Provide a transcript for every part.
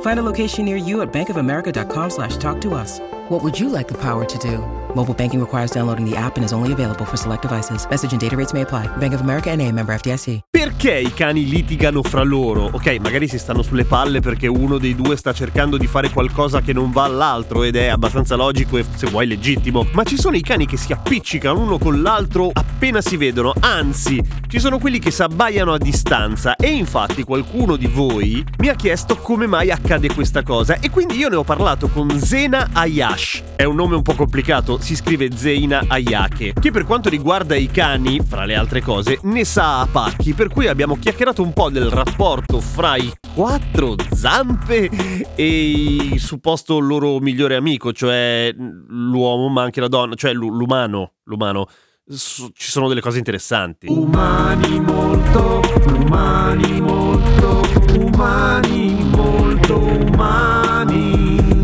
Find a location near you at bankofamerica.com slash talk to us. What would you like the power to do? Mobile banking requires downloading the app and is only available for select devices. Message and data rates may apply. Bank of America and a member FDIC. Perché i cani litigano fra loro? Ok, magari si stanno sulle palle perché uno dei due sta cercando di fare qualcosa che non va all'altro ed è abbastanza logico e se vuoi legittimo. Ma ci sono i cani che si appiccicano uno con l'altro appena si vedono, anzi, ci sono quelli che si abbaiano a distanza e infatti qualcuno di voi mi ha chiesto come mai accade questa cosa e quindi io ne ho parlato con Zena Ayash. È un nome un po' complicato, si scrive Zeina Ayake, che per quanto riguarda i cani, fra le altre cose, ne sa a pacchi, per cui abbiamo chiacchierato un po' del rapporto fra i quattro zampe e il supposto loro migliore amico, cioè l'uomo ma anche la donna, cioè l'umano, l'umano. S- ci sono delle cose interessanti. Umani molto, umani molto, umani molto umani.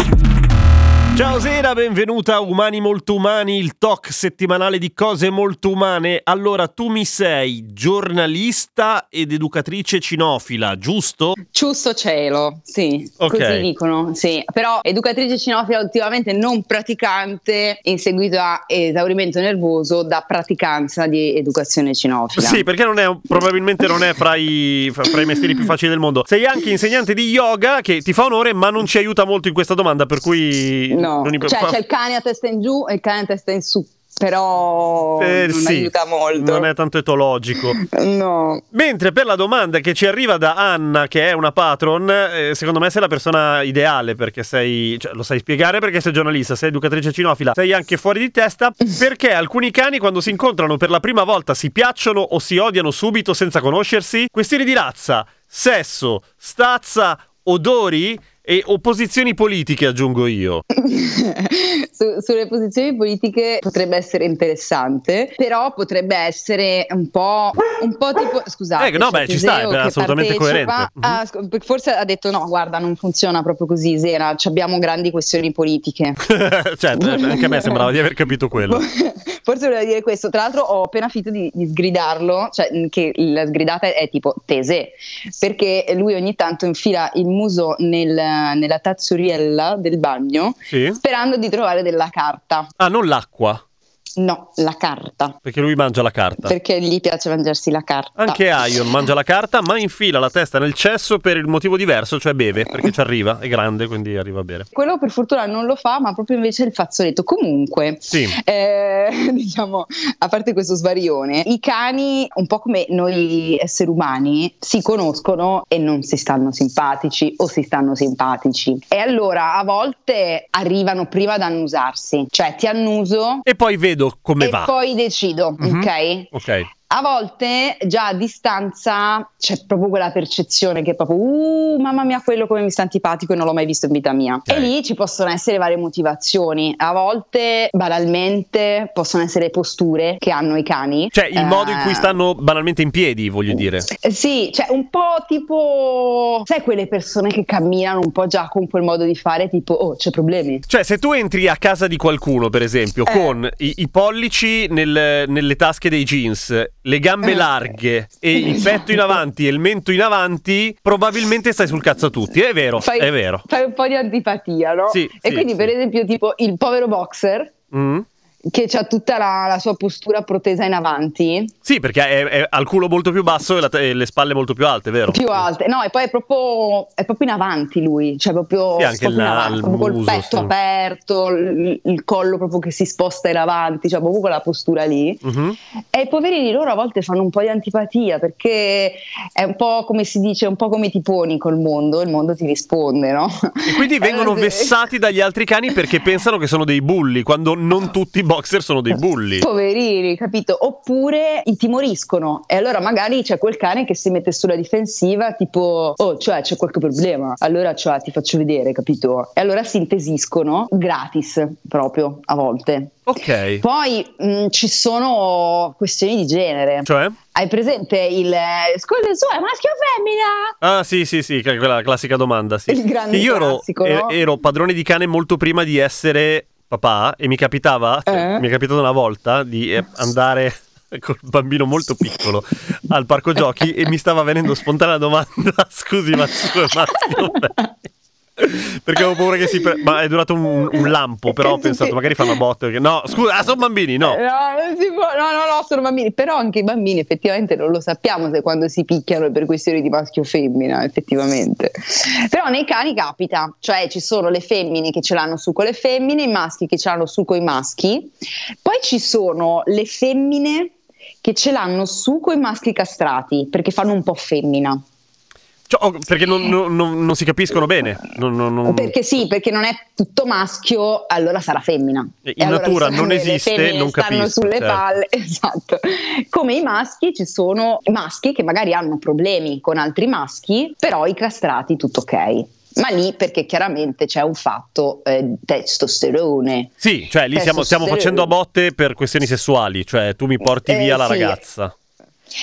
Ciao Sera, benvenuta a Umani Molto Umani, il talk settimanale di cose molto umane. Allora, tu mi sei giornalista ed educatrice cinofila, giusto? Giusto cielo, sì, Ok. così dicono, sì. Però educatrice cinofila ultimamente non praticante in seguito a esaurimento nervoso da praticanza di educazione cinofila. Sì, perché non è, probabilmente non è fra i, fra i mestieri più facili del mondo. Sei anche insegnante di yoga, che ti fa onore, ma non ci aiuta molto in questa domanda, per cui... No, non i- cioè fa- c'è il cane a testa in giù e il cane a testa in su, però Eh, non sì, aiuta molto. Non è tanto etologico. No. Mentre per la domanda che ci arriva da Anna, che è una patron, eh, secondo me sei la persona ideale perché sei, cioè, lo sai spiegare perché sei giornalista, sei educatrice cinofila, sei anche fuori di testa perché alcuni cani quando si incontrano per la prima volta si piacciono o si odiano subito senza conoscersi, questioni di razza, sesso, stazza, odori e opposizioni politiche aggiungo io. Su- sulle posizioni politiche potrebbe essere interessante, però potrebbe essere un po', un po' tipo. Scusate, Eh, no, beh, ci sta, è assolutamente coerente. Mhm. Sc- perché forse ha detto: no, guarda, non funziona proprio così, Zena. Abbiamo grandi questioni politiche. cioè, anche a me sembrava di aver capito quello. Forse voleva dire questo. Tra l'altro, ho appena finito di, di sgridarlo, cioè che la sgridata è tipo tese, perché lui ogni tanto infila il muso nel- nella tazzuriella del bagno Sì? sperando di trovare della carta. Ah, non l'acqua, No, la carta. perché lui mangia la carta. Perché gli piace mangiarsi la carta. Anche Ion mangia la carta, ma infila la testa nel cesso per il motivo diverso, cioè beve, perché ci arriva, è grande, quindi arriva a bere. Quello per fortuna non lo fa, ma proprio invece il fazzoletto. Comunque, Sì. eh, diciamo, a parte questo svarione, i cani, un po' come noi esseri umani, si conoscono e non si stanno simpatici o si stanno simpatici. E allora a volte arrivano prima ad annusarsi, cioè ti annuso E poi vedo come e va. poi decido, Mhm. ok? Ok. A volte già a distanza c'è proprio quella percezione che è proprio uh mamma mia quello come mi sta antipatico e non l'ho mai visto in vita mia. Ok. E lì ci possono essere varie motivazioni. A volte banalmente possono essere posture che hanno i cani. Cioè, il modo in cui Eh, stanno banalmente in piedi, voglio dire. eh, Sì, cioè un po' tipo, sai quelle persone che camminano un po' già con quel modo di fare, tipo, oh, c'è problemi. Cioè, se tu entri a casa di qualcuno, per esempio, Eh. con i, i pollici nel- nelle tasche dei jeans, le gambe Eh. larghe e il petto in avanti e il mento in avanti, probabilmente stai sul cazzo a tutti. È vero, Fai, è vero. fai un po' di antipatia, no? Sì, e sì, quindi, sì. per esempio, tipo il povero boxer Mm? Che ha tutta la, la sua postura protesa in avanti, Sì, perché è, è- ha il culo molto più basso e, la e le spalle molto più alte, vero? più alte, no, e poi è proprio, è proprio in avanti lui, cioè proprio, Sì, anche na- avanti, proprio col muso, petto sì. aperto, il, il collo proprio che si sposta in avanti, cioè proprio quella postura lì. Mhm. E i poverini loro a volte fanno un po' di antipatia perché è un po' come si dice, un po' come ti poni col mondo, il mondo ti risponde, no? E quindi vengono vessati dagli altri cani perché pensano che sono dei bulli, quando non tutti boxer sono dei bulli. Poverini, capito? Oppure intimoriscono e allora magari c'è quel cane che si mette sulla difensiva, tipo, oh, cioè c'è qualche problema, allora cioè, ti faccio vedere, capito? E allora si intesiscono gratis proprio a volte. Ok. Poi mh, ci sono questioni di genere. Cioè? Hai presente il scusa su, è maschio o femmina? Ah, sì, sì, sì, quella classica domanda. Sì. Il grande Che io ero, classico, no? ero padrone di cane molto prima di essere papà e mi capitava, cioè, Eh? mi è capitato una volta di eh, andare col bambino molto piccolo al parco giochi e mi stava venendo spontanea la domanda, scusi ma tu è maschio o femmina?" Perché avevo paura che si... pre- ma è durato un, un lampo, però ho pensato magari fanno botte. perché- No, scusa, ah, sono bambini, no. No, non si può- no, no, no, sono bambini. Però anche i bambini effettivamente non lo sappiamo se quando si picchiano è per questioni di maschio o femmina, effettivamente. Però nei cani capita, cioè ci sono le femmine che ce l'hanno su con le femmine, i maschi che ce l'hanno su con i maschi. Poi ci sono le femmine che ce l'hanno su con i maschi castrati, perché fanno un po' femmina. Cioè, oh, perché non, non- non- si capiscono bene. Non- Perché sì, perché non è tutto maschio, allora sarà femmina. In E allora natura le non esiste, non stanno capisco, sulle certo. palle, esatto. Come i maschi ci sono maschi che magari hanno problemi con altri maschi, però i castrati tutto ok. Ma lì perché chiaramente c'è un fatto eh, testosterone. Sì, cioè lì stiamo, stiamo facendo a botte per questioni sessuali, cioè tu mi porti Eh, via la sì. ragazza.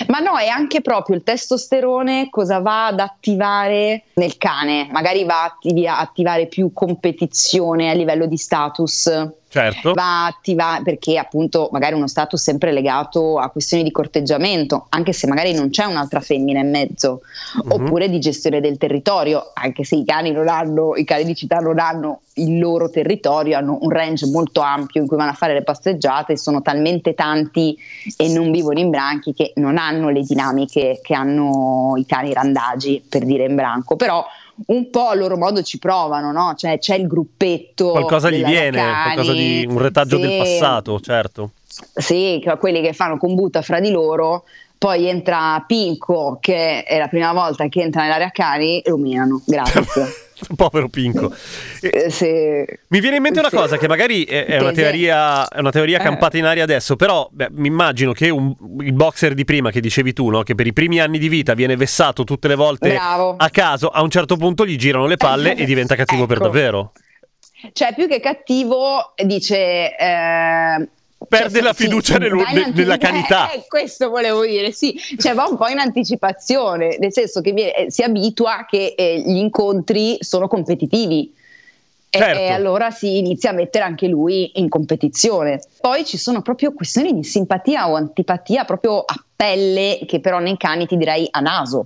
Ma no, è anche proprio il testosterone cosa va ad attivare nel cane. Magari va a attivare più competizione a livello di status. Certo. va a attivare perché appunto magari uno status sempre legato a questioni di corteggiamento, anche se magari non c'è un'altra femmina in mezzo, Mhm. oppure di gestione del territorio, anche se i cani non hanno, i cani di città non hanno il loro territorio, hanno un range molto ampio in cui vanno a fare le passeggiate, sono talmente tanti e non vivono in branchi che non hanno le dinamiche che hanno i cani randagi, per dire in branco, però un po' a loro modo ci provano, no? Cioè c'è il gruppetto Qualcosa gli viene, cani, qualcosa di un retaggio sì, del passato, certo. Sì, quelli che fanno combutta fra di loro, poi entra Pinco, che è la prima volta che entra nell'area cani, lo minano, grazie. Povero Pinco. E- Eh, sì. Mi viene in mente una Sì. cosa che magari è, è una teoria, è una teoria Eh. campata in aria adesso, però mi immagino che un- il boxer di prima che dicevi tu, no? che per i primi anni di vita viene vessato tutte le volte Bravo. a caso, a un certo punto gli girano le palle e diventa cattivo per Ecco. davvero. Cioè, più che cattivo, dice... Perde cioè, la fiducia sì, nel- nella canità. Eh, questo volevo dire, sì. Cioè, va un po' in anticipazione, nel senso che viene- eh, si abitua che eh, gli incontri sono competitivi. E- Certo. E allora si inizia a mettere anche lui in competizione. Poi ci sono proprio questioni di simpatia o antipatia proprio a pelle, che però nei cani ti direi a naso.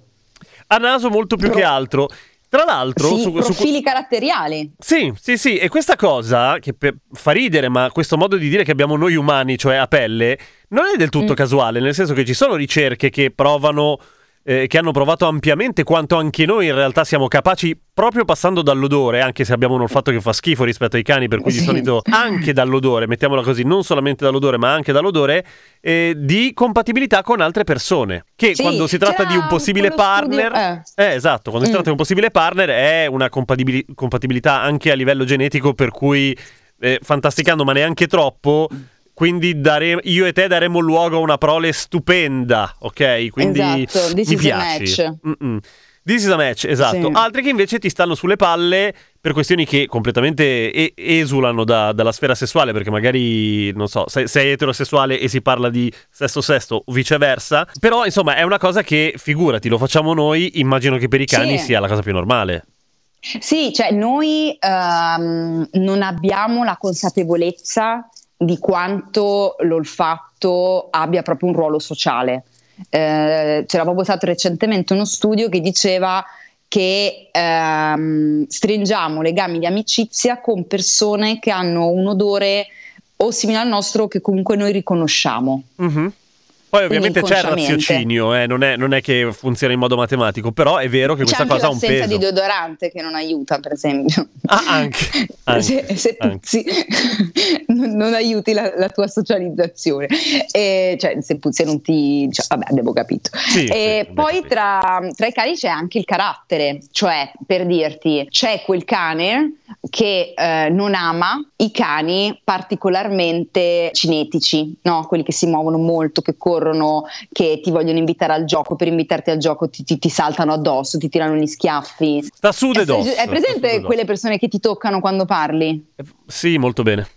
A naso molto più Pro- che altro. Tra l'altro, Sì, su- su- profili caratteriali. Sì, sì, sì, e questa cosa che fa ridere, ma questo modo di dire che abbiamo noi umani, cioè a pelle, non è del tutto Mm. casuale, nel senso che ci sono ricerche che provano, eh, che hanno provato ampiamente quanto anche noi in realtà siamo capaci, proprio passando dall'odore, anche se abbiamo un olfatto che fa schifo rispetto ai cani, per cui di solito anche dall'odore, mettiamola così, non solamente dall'odore, ma anche dall'odore, eh, di compatibilità con altre persone. Che Sì, quando si tratta di un possibile quello studio- partner... Eh, esatto, quando si Mm. tratta di un possibile partner è una compatibili- compatibilità anche a livello genetico, per cui eh, fantasticando, ma neanche troppo. Quindi dare- io e te daremo luogo a una prole stupenda, ok? Quindi Esatto, this mi is a piaci. match. Mm-mm. This is a match, esatto. Sì. Altri che invece ti stanno sulle palle per questioni che completamente e- esulano da- dalla sfera sessuale, perché magari, non so, sei, sei eterosessuale e si parla di sesso sesto o viceversa. Però, insomma, è una cosa che, figurati, lo facciamo noi, immagino che per i cani Sì. sia la cosa più normale. Sì, cioè noi ehm, non abbiamo la consapevolezza di quanto l'olfatto abbia proprio un ruolo sociale. Eh, c'era proprio stato recentemente uno studio che diceva che ehm, stringiamo legami di amicizia con persone che hanno un odore o simile al nostro che comunque noi riconosciamo. Mhm. Poi ovviamente c'è il raziocinio, eh, non, è, non è che funziona in modo matematico, però è vero che C'è questa cosa ha un l'assenza peso. di deodorante che non aiuta, per esempio. Ah, anche, anche, se, se anche. puzzi non, non aiuti la, la tua socializzazione, E, cioè se puzzi non ti... cioè, vabbè, abbiamo capito. Sì, e sì, poi capito. tra, tra i cani c'è anche il carattere, cioè per dirti, c'è quel cane che eh, non ama i cani particolarmente cinetici, no? quelli che si muovono molto, che corrono, che ti vogliono invitare al gioco, per invitarti al gioco ti, ti, ti saltano addosso, ti tirano gli schiaffi. Sta su de dos. È presente quelle persone che ti toccano quando parli? Eh, sì, molto bene.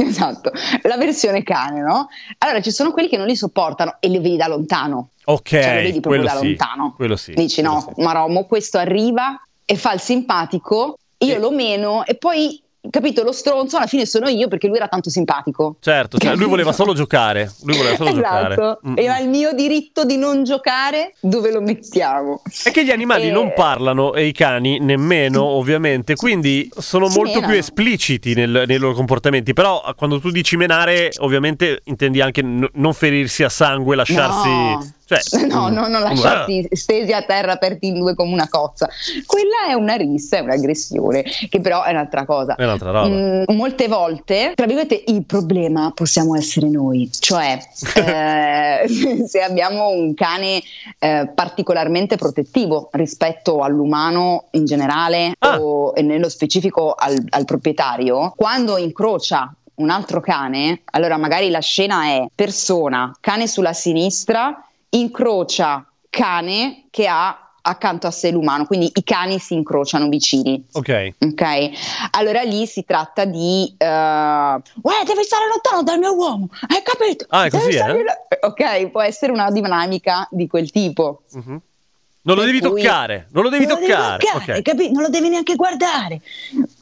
Esatto, la versione cane, no? Allora ci sono quelli che non li sopportano e li vedi da lontano. Ok, cioè, lo vedi proprio da sì, lontano. Quello sì. Dici quello no, sì. Maromo, questo arriva e fa il simpatico, io E- lo meno e poi, capito, lo stronzo alla fine sono io perché lui era tanto simpatico. Certo, cioè, lui voleva solo giocare. Lui voleva solo giocare. esatto, Mm, e mm. ha il mio diritto di non giocare, dove lo mettiamo? È che gli animali Eh, non parlano e i cani nemmeno, ovviamente, quindi sono Si molto più menano. espliciti nel- nei loro comportamenti. Però quando tu dici menare, ovviamente intendi anche n- non ferirsi a sangue, lasciarsi. No. Cioè, No, mm, no, non lasciarti stesi a terra aperti in due come una cozza. Quella è una rissa, è un'aggressione, che però è un'altra cosa. È un'altra roba. Mm, molte volte, tra virgolette, il problema possiamo essere noi, cioè eh, se abbiamo un cane eh, particolarmente protettivo rispetto all'umano in generale Ah. o e nello specifico al, al proprietario, quando incrocia un altro cane, allora magari la scena è persona, cane sulla sinistra, incrocia cane che ha accanto a sé l'umano, quindi i cani si incrociano vicini. Ok. Ok, allora lì si tratta di uh, uè, devi stare lontano dal mio uomo, hai capito? Ah, è Devi così, eh? lo- Ok, può essere una dinamica di quel tipo. Mhm. Non lo devi cui- toccare, non lo devi Non lo devi toccare. toccare, ok. capi- Non lo devi neanche guardare.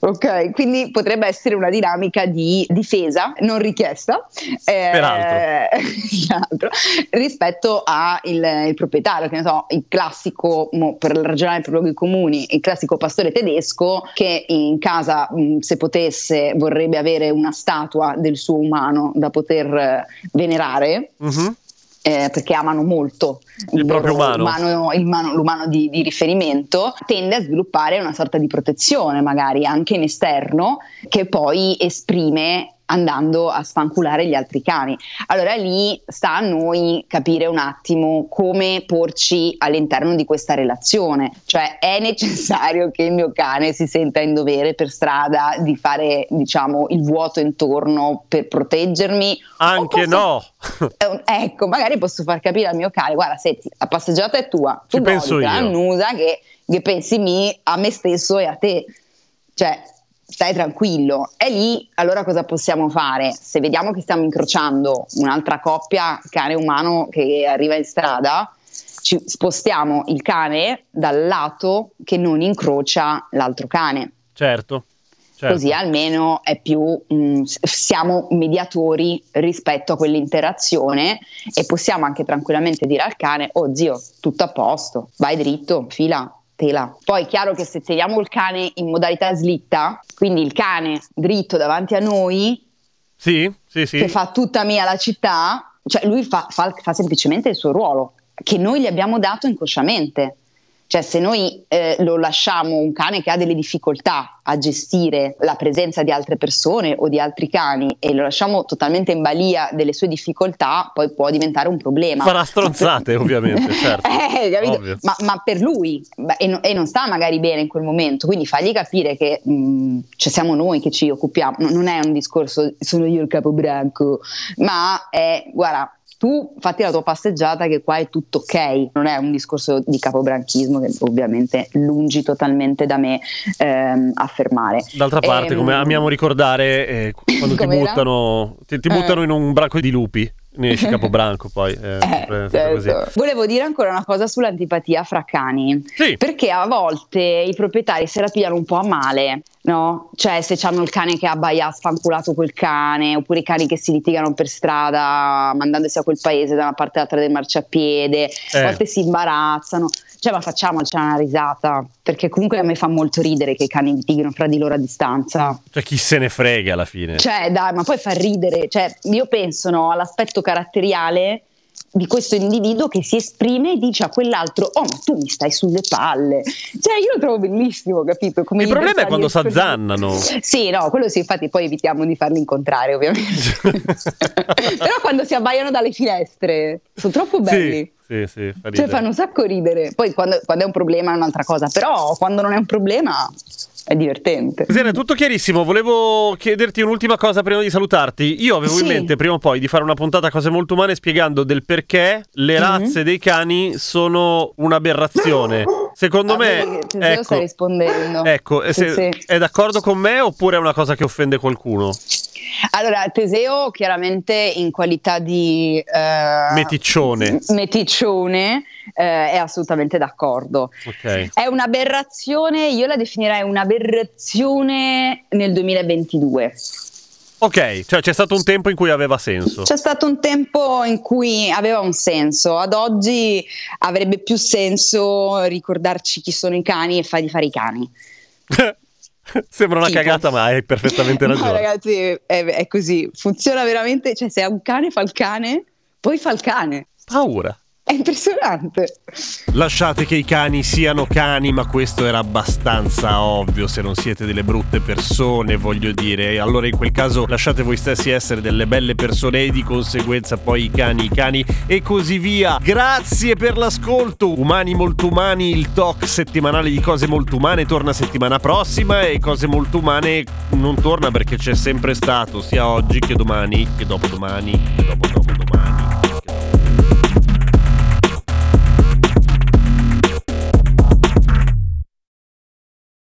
Ok, quindi potrebbe essere una dinamica di difesa non richiesta. eh, Peraltro. rispetto al il proprietario, che ne so, il classico, per ragionare per luoghi comuni, il classico pastore tedesco che in casa, mh, se potesse, vorrebbe avere una statua del suo umano da poter eh, venerare Mhm. Eh, perché amano molto Il proprio loro umano. il umano- l'umano di, di riferimento, tende a sviluppare una sorta di protezione, magari anche in esterno, che poi esprime andando a sfanculare gli altri cani. Allora lì sta a noi capire un attimo come porci all'interno di questa relazione, cioè è necessario che il mio cane si senta in dovere per strada di fare diciamo il vuoto intorno per proteggermi Anche posso- no. ecco, magari posso far capire al mio cane, guarda, senti, la passeggiata è tua, tu Ci penso io. annusa che, che pensi mi a me stesso e a te. Cioè, stai tranquillo. E lì, allora cosa possiamo fare? Se vediamo che stiamo incrociando un'altra coppia cane umano che arriva in strada, ci spostiamo il cane dal lato che non incrocia l'altro cane. Certo. certo. Così almeno è più, mh, s- siamo mediatori rispetto a quell'interazione e possiamo anche tranquillamente dire al cane, oh zio, tutto a posto, vai dritto, fila, tela. Poi è chiaro che se teniamo il cane in modalità slitta, quindi il cane dritto davanti a noi, Sì, sì, sì. che fa tutta mia la città, cioè lui fa, fa- fa semplicemente il suo ruolo, che noi gli abbiamo dato inconsciamente. Cioè se noi eh, lo lasciamo un cane che ha delle difficoltà a gestire la presenza di altre persone o di altri cani e lo lasciamo totalmente in balia delle sue difficoltà, poi può diventare un problema. Farà stronzate, ovviamente, certo. Eh. Ma, ma per lui beh, e, no- e non sta magari bene in quel momento, quindi fagli capire che mh, cioè siamo noi che ci occupiamo, no- non è un discorso sono io il capobranco, ma è guarda. Tu fatti la tua passeggiata che qua è tutto ok, non è un discorso di capobranchismo che ovviamente lungi totalmente da me ehm, affermare. D'altra parte, Ehm, come amiamo ricordare, eh, quando ti buttano, ti, ti buttano in un branco di lupi, ne esci capobranco poi. eh, Eh, certo. Volevo dire ancora una cosa sull'antipatia fra cani. Sì. Perché a volte i proprietari se la pigliano un po' a male, no? Cioè, se hanno il cane che abbaia, sfanculato quel cane, oppure i cani che si litigano per strada, mandandosi a quel paese da una parte all'altra del marciapiede, Eh. a volte si imbarazzano. Cioè, ma facciamoci una risata, perché comunque a me fa molto ridere che i cani litighino fra di loro a distanza. Cioè, chi se ne frega alla fine. Cioè, dai, ma poi fa ridere. Cioè, io penso no, all'aspetto caratteriale di questo individuo che si esprime e dice a quell'altro: Oh, ma tu mi stai sulle palle. Cioè, io lo trovo bellissimo, capito? Come Il problema è quando espressione. s'azzannano. Sì, no, quello sì, infatti poi evitiamo di farli incontrare, ovviamente. Però quando si abbaiano dalle finestre sono troppo belli. Sì, sì, sì, fa Cioè fanno un sacco ridere. Poi quando, quando è un problema è un'altra cosa, però quando non è un problema è divertente. Zena, tutto chiarissimo. Volevo chiederti un'ultima cosa prima di salutarti. Io avevo in Sì. mente prima o poi di fare una puntata cose molto umane spiegando del perché le Mhm. razze dei cani sono un'aberrazione. Secondo Ah, me, vedi ecco, sta rispondendo. ecco, Sì, se- sì. è d'accordo con me oppure è una cosa che offende qualcuno? Allora, Teseo chiaramente in qualità di eh, Meticcione. meticcione, eh, è assolutamente d'accordo. Ok. È un'aberrazione, io la definirei un'aberrazione nel 2022. Ok, cioè c'è stato un tempo in cui aveva senso. C'è stato un tempo in cui aveva un senso, ad oggi avrebbe più senso ricordarci chi sono i cani e fargli fare i cani. Sembra una Tipo. cagata, ma hai perfettamente No, ragione. ragazzi, è, è così, funziona veramente, cioè se ha un cane fa il cane, poi fa il cane. Paura. È impressionante. Lasciate che i cani siano cani, ma questo era abbastanza ovvio se non siete delle brutte persone, voglio dire. Allora in quel caso lasciate voi stessi essere delle belle persone e di conseguenza poi i cani, i cani e così via. Grazie per l'ascolto. Umani molto umani, il talk settimanale di cose molto umane torna settimana prossima e cose molto umane non torna perché c'è sempre stato sia oggi che domani, che dopodomani, che dopo dopo.